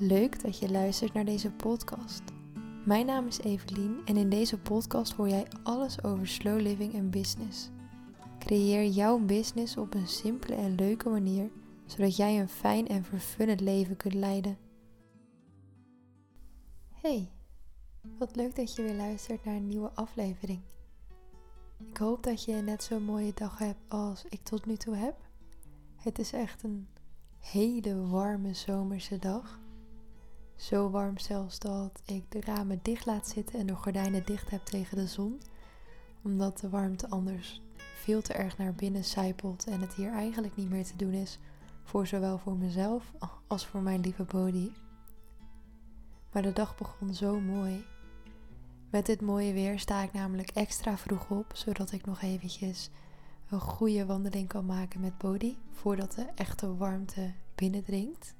Leuk dat je luistert naar deze podcast. Mijn naam is Evelien en in deze podcast hoor jij alles over slow living en business. Creëer jouw business op een simpele en leuke manier, zodat jij een fijn en vervullend leven kunt leiden. Hey, wat leuk dat je weer luistert naar een nieuwe aflevering. Ik hoop dat je net zo'n mooie dag hebt als ik tot nu toe heb. Het is echt een hele warme zomerse dag. Zo warm zelfs dat ik de ramen dicht laat zitten en de gordijnen dicht heb tegen de zon. Omdat de warmte anders veel te erg naar binnen sijpelt en het hier eigenlijk niet meer te doen is. Voor zowel voor mezelf als voor mijn lieve body. Maar de dag begon zo mooi. Met dit mooie weer sta ik namelijk extra vroeg op, zodat ik nog eventjes een goede wandeling kan maken met body voordat de echte warmte binnendringt.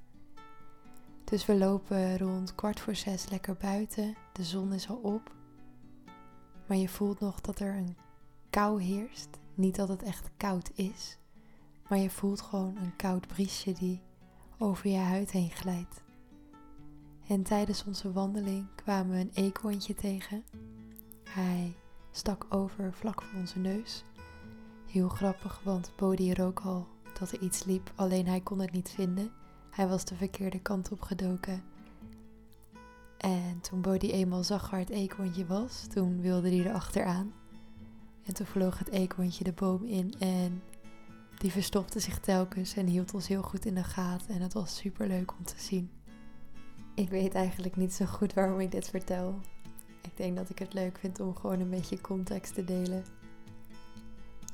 Dus we lopen rond kwart voor zes lekker buiten. De zon is al op. Maar je voelt nog dat er een kou heerst. Niet dat het echt koud is, maar je voelt gewoon een koud briesje die over je huid heen glijdt. En tijdens onze wandeling kwamen we een eekhoorntje tegen. Hij stak over vlak voor onze neus. Heel grappig, want Bodhi rook al dat er iets liep, alleen hij kon het niet vinden. Hij was de verkeerde kant op gedoken. En toen Bodhi eenmaal zag waar het eekhoorntje was, toen wilde hij er achteraan. En toen vloog het eekhoorntje de boom in en die verstopte zich telkens en hield ons heel goed in de gaten. En het was super leuk om te zien. Ik weet eigenlijk niet zo goed waarom ik dit vertel. Ik denk dat ik het leuk vind om gewoon een beetje context te delen.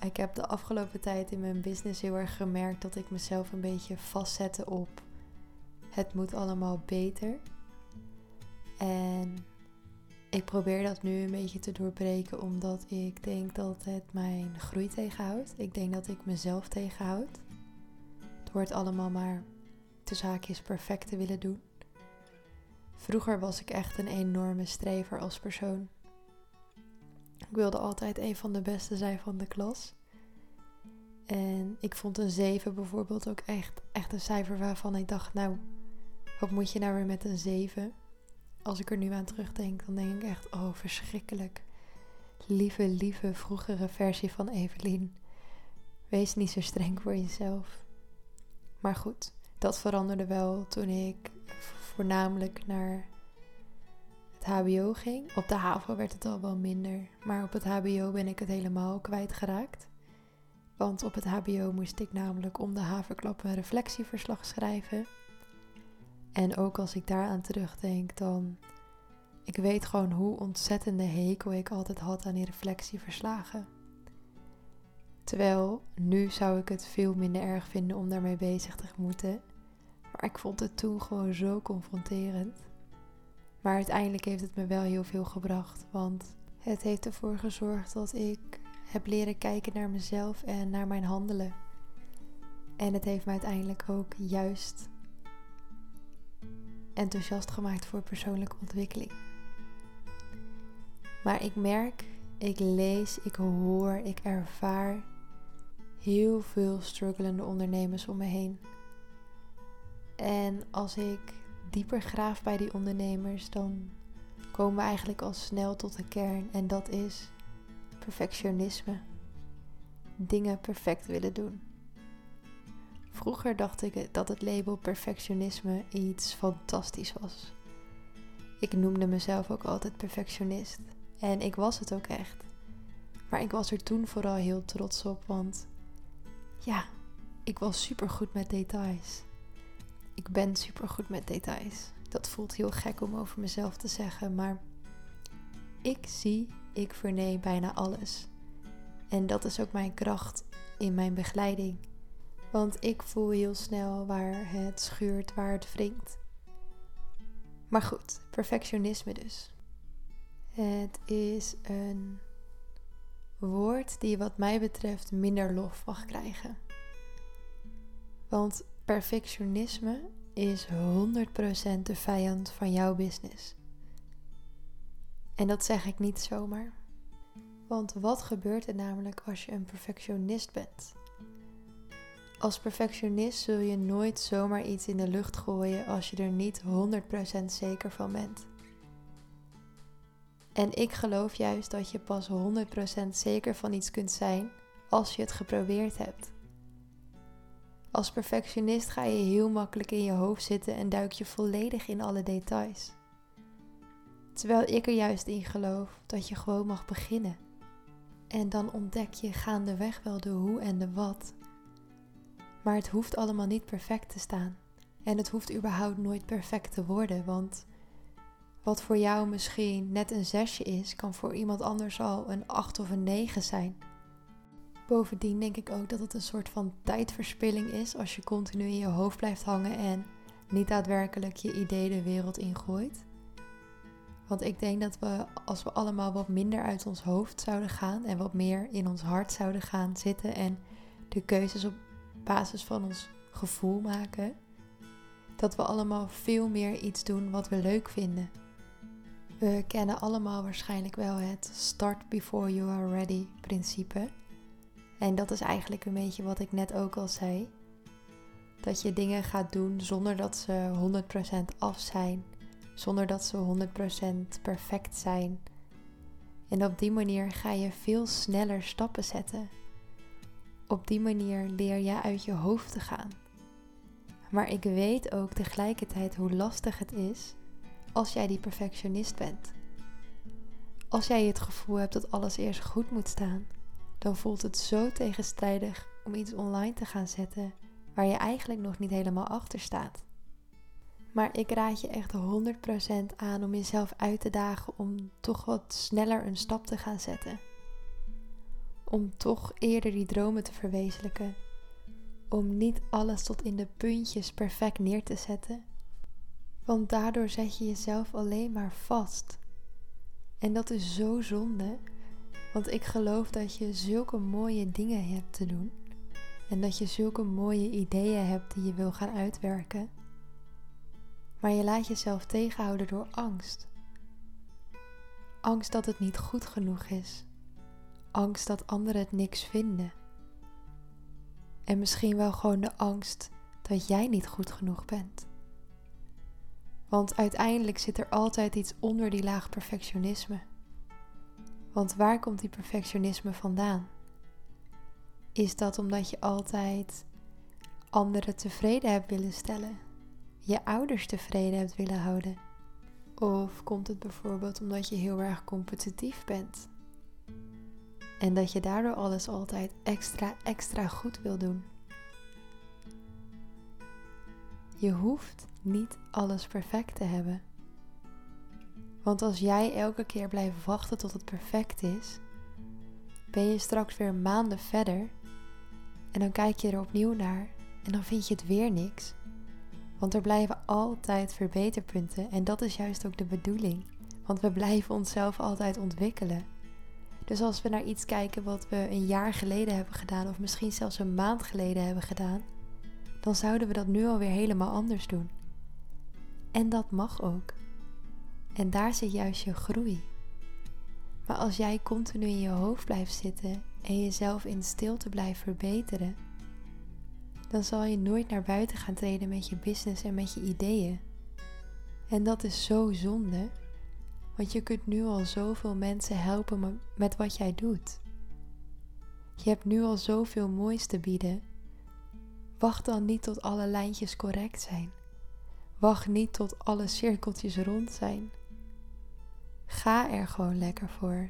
Ik heb de afgelopen tijd in mijn business heel erg gemerkt dat ik mezelf een beetje vastzette op het moet allemaal beter. En ik probeer dat nu een beetje te doorbreken omdat ik denk dat het mijn groei tegenhoudt. Ik denk dat ik mezelf tegenhoud. Door het allemaal maar te zaakjes perfect te willen doen. Vroeger was ik echt een enorme strever als persoon. Ik wilde altijd een van de beste zijn van de klas. En ik vond een 7 bijvoorbeeld ook echt, echt een cijfer waarvan ik dacht, nou, wat moet je nou weer met een 7? Als ik er nu aan terugdenk, dan denk ik echt, oh, verschrikkelijk. Lieve, lieve, vroegere versie van Evelien. Wees niet zo streng voor jezelf. Maar goed, dat veranderde wel toen ik voornamelijk naar het HBO ging. Op de HAVO werd het al wel minder, maar op het HBO ben ik het helemaal kwijtgeraakt. Want op het HBO moest ik namelijk om de haverklap een reflectieverslag schrijven. En ook als ik daaraan terugdenk, dan. Ik weet gewoon hoe ontzettende hekel ik altijd had aan die reflectieverslagen. Terwijl nu zou ik het veel minder erg vinden om daarmee bezig te moeten. Maar ik vond het toen gewoon zo confronterend. Maar uiteindelijk heeft het me wel heel veel gebracht. Want het heeft ervoor gezorgd dat ik heb leren kijken naar mezelf en naar mijn handelen. En het heeft me uiteindelijk ook juist enthousiast gemaakt voor persoonlijke ontwikkeling. Maar ik merk, ik lees, ik hoor, ik ervaar heel veel strugglende ondernemers om me heen. En als ik dieper graaf bij die ondernemers, dan komen we eigenlijk al snel tot de kern. En dat is perfectionisme. Dingen perfect willen doen. Vroeger dacht ik dat het label perfectionisme iets fantastisch was. Ik noemde mezelf ook altijd perfectionist. En ik was het ook echt. Maar ik was er toen vooral heel trots op, want ja, ik was super goed met details. Ik ben super goed met details. Dat voelt heel gek om over mezelf te zeggen, maar ik zie, ik verneem bijna alles. En dat is ook mijn kracht in mijn begeleiding. Want ik voel heel snel waar het schuurt, waar het wringt. Maar goed, perfectionisme dus. Het is een woord die wat mij betreft minder lof mag krijgen. Want perfectionisme is 100% de vijand van jouw business. En dat zeg ik niet zomaar. Want wat gebeurt er namelijk als je een perfectionist bent? Als perfectionist zul je nooit zomaar iets in de lucht gooien als je er niet 100% zeker van bent. En ik geloof juist dat je pas 100% zeker van iets kunt zijn als je het geprobeerd hebt. Als perfectionist ga je heel makkelijk in je hoofd zitten en duik je volledig in alle details. Terwijl ik er juist in geloof dat je gewoon mag beginnen. En dan ontdek je gaandeweg wel de hoe en de wat. Maar het hoeft allemaal niet perfect te staan. En het hoeft überhaupt nooit perfect te worden, want wat voor jou misschien net een zesje is, kan voor iemand anders al een acht of een negen zijn. Bovendien denk ik ook dat het een soort van tijdverspilling is als je continu in je hoofd blijft hangen en niet daadwerkelijk je idee de wereld ingooit. Want ik denk dat we, als we allemaal wat minder uit ons hoofd zouden gaan en wat meer in ons hart zouden gaan zitten en de keuzes op basis van ons gevoel maken, dat we allemaal veel meer iets doen wat we leuk vinden. We kennen allemaal waarschijnlijk wel het start before you are ready principe. En dat is eigenlijk een beetje wat ik net ook al zei. Dat je dingen gaat doen zonder dat ze 100% af zijn, zonder dat ze 100% perfect zijn. En op die manier ga je veel sneller stappen zetten. Op die manier leer je uit je hoofd te gaan. Maar ik weet ook tegelijkertijd hoe lastig het is als jij die perfectionist bent. Als jij het gevoel hebt dat alles eerst goed moet staan, dan voelt het zo tegenstrijdig om iets online te gaan zetten waar je eigenlijk nog niet helemaal achter staat. Maar ik raad je echt 100% aan om jezelf uit te dagen om toch wat sneller een stap te gaan zetten. Om toch eerder die dromen te verwezenlijken. Om niet alles tot in de puntjes perfect neer te zetten. Want daardoor zet je jezelf alleen maar vast. En dat is zo zonde, want ik geloof dat je zulke mooie dingen hebt te doen. En dat je zulke mooie ideeën hebt die je wil gaan uitwerken. Maar je laat jezelf tegenhouden door angst. Angst dat het niet goed genoeg is. Angst dat anderen het niks vinden. En misschien wel gewoon de angst dat jij niet goed genoeg bent. Want uiteindelijk zit er altijd iets onder die laag perfectionisme. Want waar komt die perfectionisme vandaan? Is dat omdat je altijd anderen tevreden hebt willen stellen? Je ouders tevreden hebt willen houden? Of komt het bijvoorbeeld omdat je heel erg competitief bent? En dat je daardoor alles altijd extra, extra goed wil doen? Je hoeft niet alles perfect te hebben. Want als jij elke keer blijft wachten tot het perfect is, ben je straks weer maanden verder en dan kijk je er opnieuw naar en dan vind je het weer niks. Want er blijven altijd verbeterpunten en dat is juist ook de bedoeling. Want we blijven onszelf altijd ontwikkelen. Dus als we naar iets kijken wat we een jaar geleden hebben gedaan, of misschien zelfs een maand geleden hebben gedaan, dan zouden we dat nu alweer helemaal anders doen. En dat mag ook. En daar zit juist je groei. Maar als jij continu in je hoofd blijft zitten en jezelf in stilte blijft verbeteren, dan zal je nooit naar buiten gaan treden met je business en met je ideeën. En dat is zo zonde, want je kunt nu al zoveel mensen helpen met wat jij doet. Je hebt nu al zoveel moois te bieden. Wacht dan niet tot alle lijntjes correct zijn. Wacht niet tot alle cirkeltjes rond zijn. Ga er gewoon lekker voor.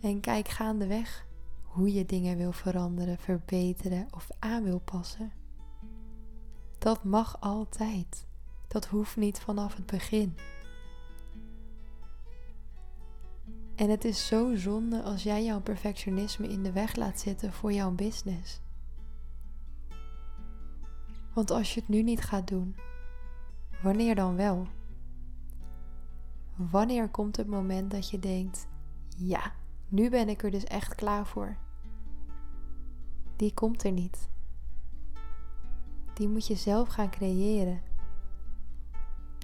En kijk gaandeweg hoe je dingen wil veranderen, verbeteren of aan wil passen. Dat mag altijd. Dat hoeft niet vanaf het begin. En het is zo zonde als jij jouw perfectionisme in de weg laat zitten voor jouw business. Want als je het nu niet gaat doen, wanneer dan wel? Wanneer komt het moment dat je denkt: ja, nu ben ik er dus echt klaar voor? Die komt er niet. Die moet je zelf gaan creëren.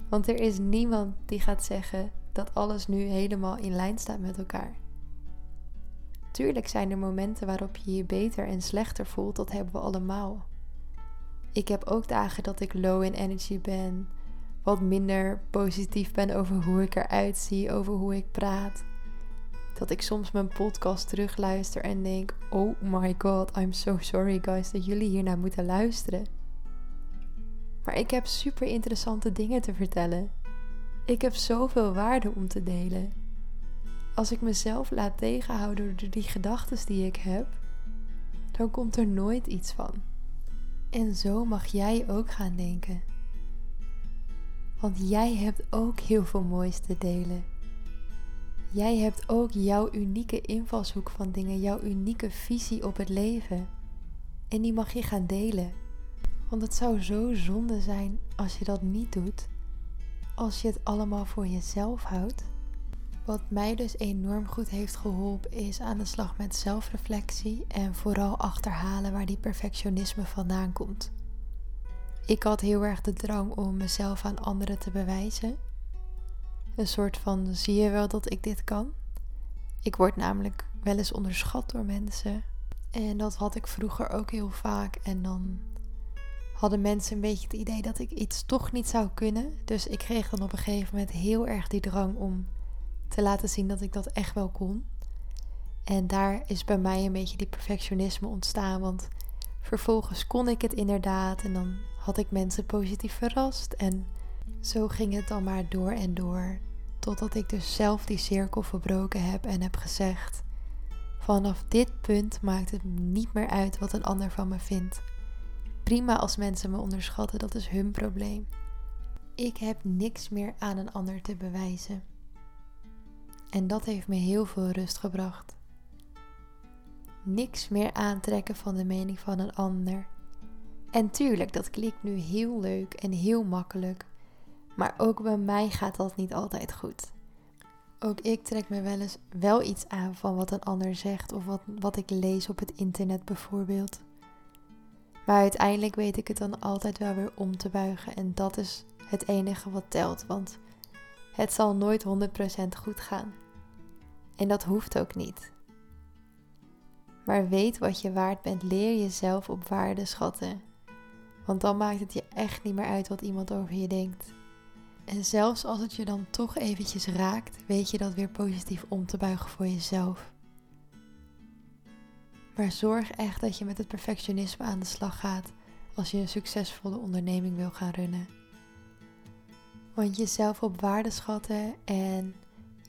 Want er is niemand die gaat zeggen dat alles nu helemaal in lijn staat met elkaar. Tuurlijk zijn er momenten waarop je je beter en slechter voelt, dat hebben we allemaal. Ik heb ook dagen dat ik low in energy ben, wat minder positief ben over hoe ik eruit zie, over hoe ik praat. Dat ik soms mijn podcast terugluister en denk: Oh my god, I'm so sorry guys dat jullie hier naar moeten luisteren. Maar ik heb super interessante dingen te vertellen. Ik heb zoveel waarde om te delen. Als ik mezelf laat tegenhouden door die gedachten die ik heb, dan komt er nooit iets van. En zo mag jij ook gaan denken. Want jij hebt ook heel veel moois te delen. Jij hebt ook jouw unieke invalshoek van dingen, jouw unieke visie op het leven. En die mag je gaan delen. Want het zou zo zonde zijn als je dat niet doet, als je het allemaal voor jezelf houdt. Wat mij dus enorm goed heeft geholpen is aan de slag met zelfreflectie en vooral achterhalen waar die perfectionisme vandaan komt. Ik had heel erg de drang om mezelf aan anderen te bewijzen. Een soort van zie je wel dat ik dit kan? Ik word namelijk wel eens onderschat door mensen. En dat had ik vroeger ook heel vaak. En dan hadden mensen een beetje het idee dat ik iets toch niet zou kunnen. Dus ik kreeg dan op een gegeven moment heel erg die drang om te laten zien dat ik dat echt wel kon. En daar is bij mij een beetje die perfectionisme ontstaan. Want vervolgens kon ik het inderdaad. En dan had ik mensen positief verrast. En zo ging het dan maar door en door. Totdat ik dus zelf die cirkel verbroken heb en heb gezegd: Vanaf dit punt maakt het niet meer uit wat een ander van me vindt. Prima als mensen me onderschatten, dat is hun probleem. Ik heb niks meer aan een ander te bewijzen. En dat heeft me heel veel rust gebracht. Niks meer aantrekken van de mening van een ander. En tuurlijk, dat klinkt nu heel leuk en heel makkelijk. Maar ook bij mij gaat dat niet altijd goed. Ook ik trek me wel eens wel iets aan van wat een ander zegt of wat, wat ik lees op het internet bijvoorbeeld. Maar uiteindelijk weet ik het dan altijd wel weer om te buigen en dat is het enige wat telt, want het zal nooit 100% goed gaan. En dat hoeft ook niet. Maar weet wat je waard bent, leer jezelf op waarde schatten. Want dan maakt het je echt niet meer uit wat iemand over je denkt. En zelfs als het je dan toch eventjes raakt, weet je dat weer positief om te buigen voor jezelf. Maar zorg echt dat je met het perfectionisme aan de slag gaat als je een succesvolle onderneming wil gaan runnen. Want jezelf op waarde schatten en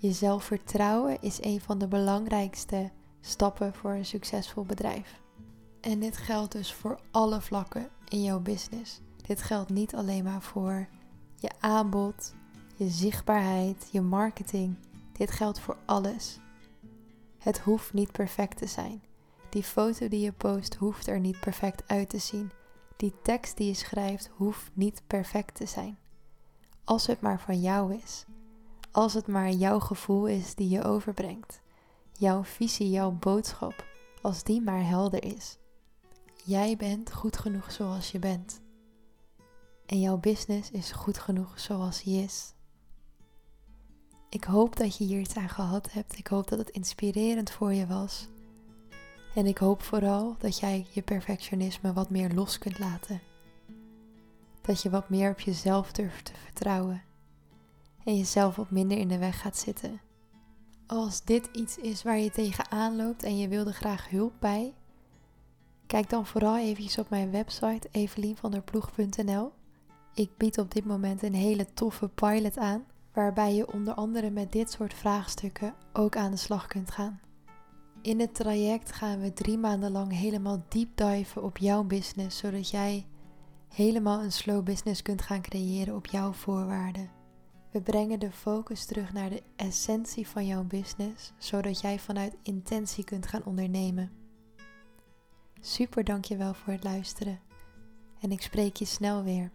jezelf vertrouwen is een van de belangrijkste stappen voor een succesvol bedrijf. En dit geldt dus voor alle vlakken in jouw business. Dit geldt niet alleen maar voor je aanbod, je zichtbaarheid, je marketing. Dit geldt voor alles. Het hoeft niet perfect te zijn. Die foto die je post hoeft er niet perfect uit te zien. Die tekst die je schrijft hoeft niet perfect te zijn. Als het maar van jou is. Als het maar jouw gevoel is die je overbrengt. Jouw visie, jouw boodschap. Als die maar helder is. Jij bent goed genoeg zoals je bent. En jouw business is goed genoeg zoals hij is. Ik hoop dat je hier iets aan gehad hebt. Ik hoop dat het inspirerend voor je was. En ik hoop vooral dat jij je perfectionisme wat meer los kunt laten. Dat je wat meer op jezelf durft te vertrouwen. En jezelf wat minder in de weg gaat zitten. Als dit iets is waar je tegenaan loopt en je wilde graag hulp bij, kijk dan vooral even op mijn website evelienvanderploeg.nl. Ik bied op dit moment een hele toffe pilot aan, waarbij je onder andere met dit soort vraagstukken ook aan de slag kunt gaan. In het traject gaan we drie maanden lang helemaal deep diven op jouw business, zodat jij helemaal een slow business kunt gaan creëren op jouw voorwaarden. We brengen de focus terug naar de essentie van jouw business, zodat jij vanuit intentie kunt gaan ondernemen. Super dankjewel voor het luisteren en ik spreek je snel weer.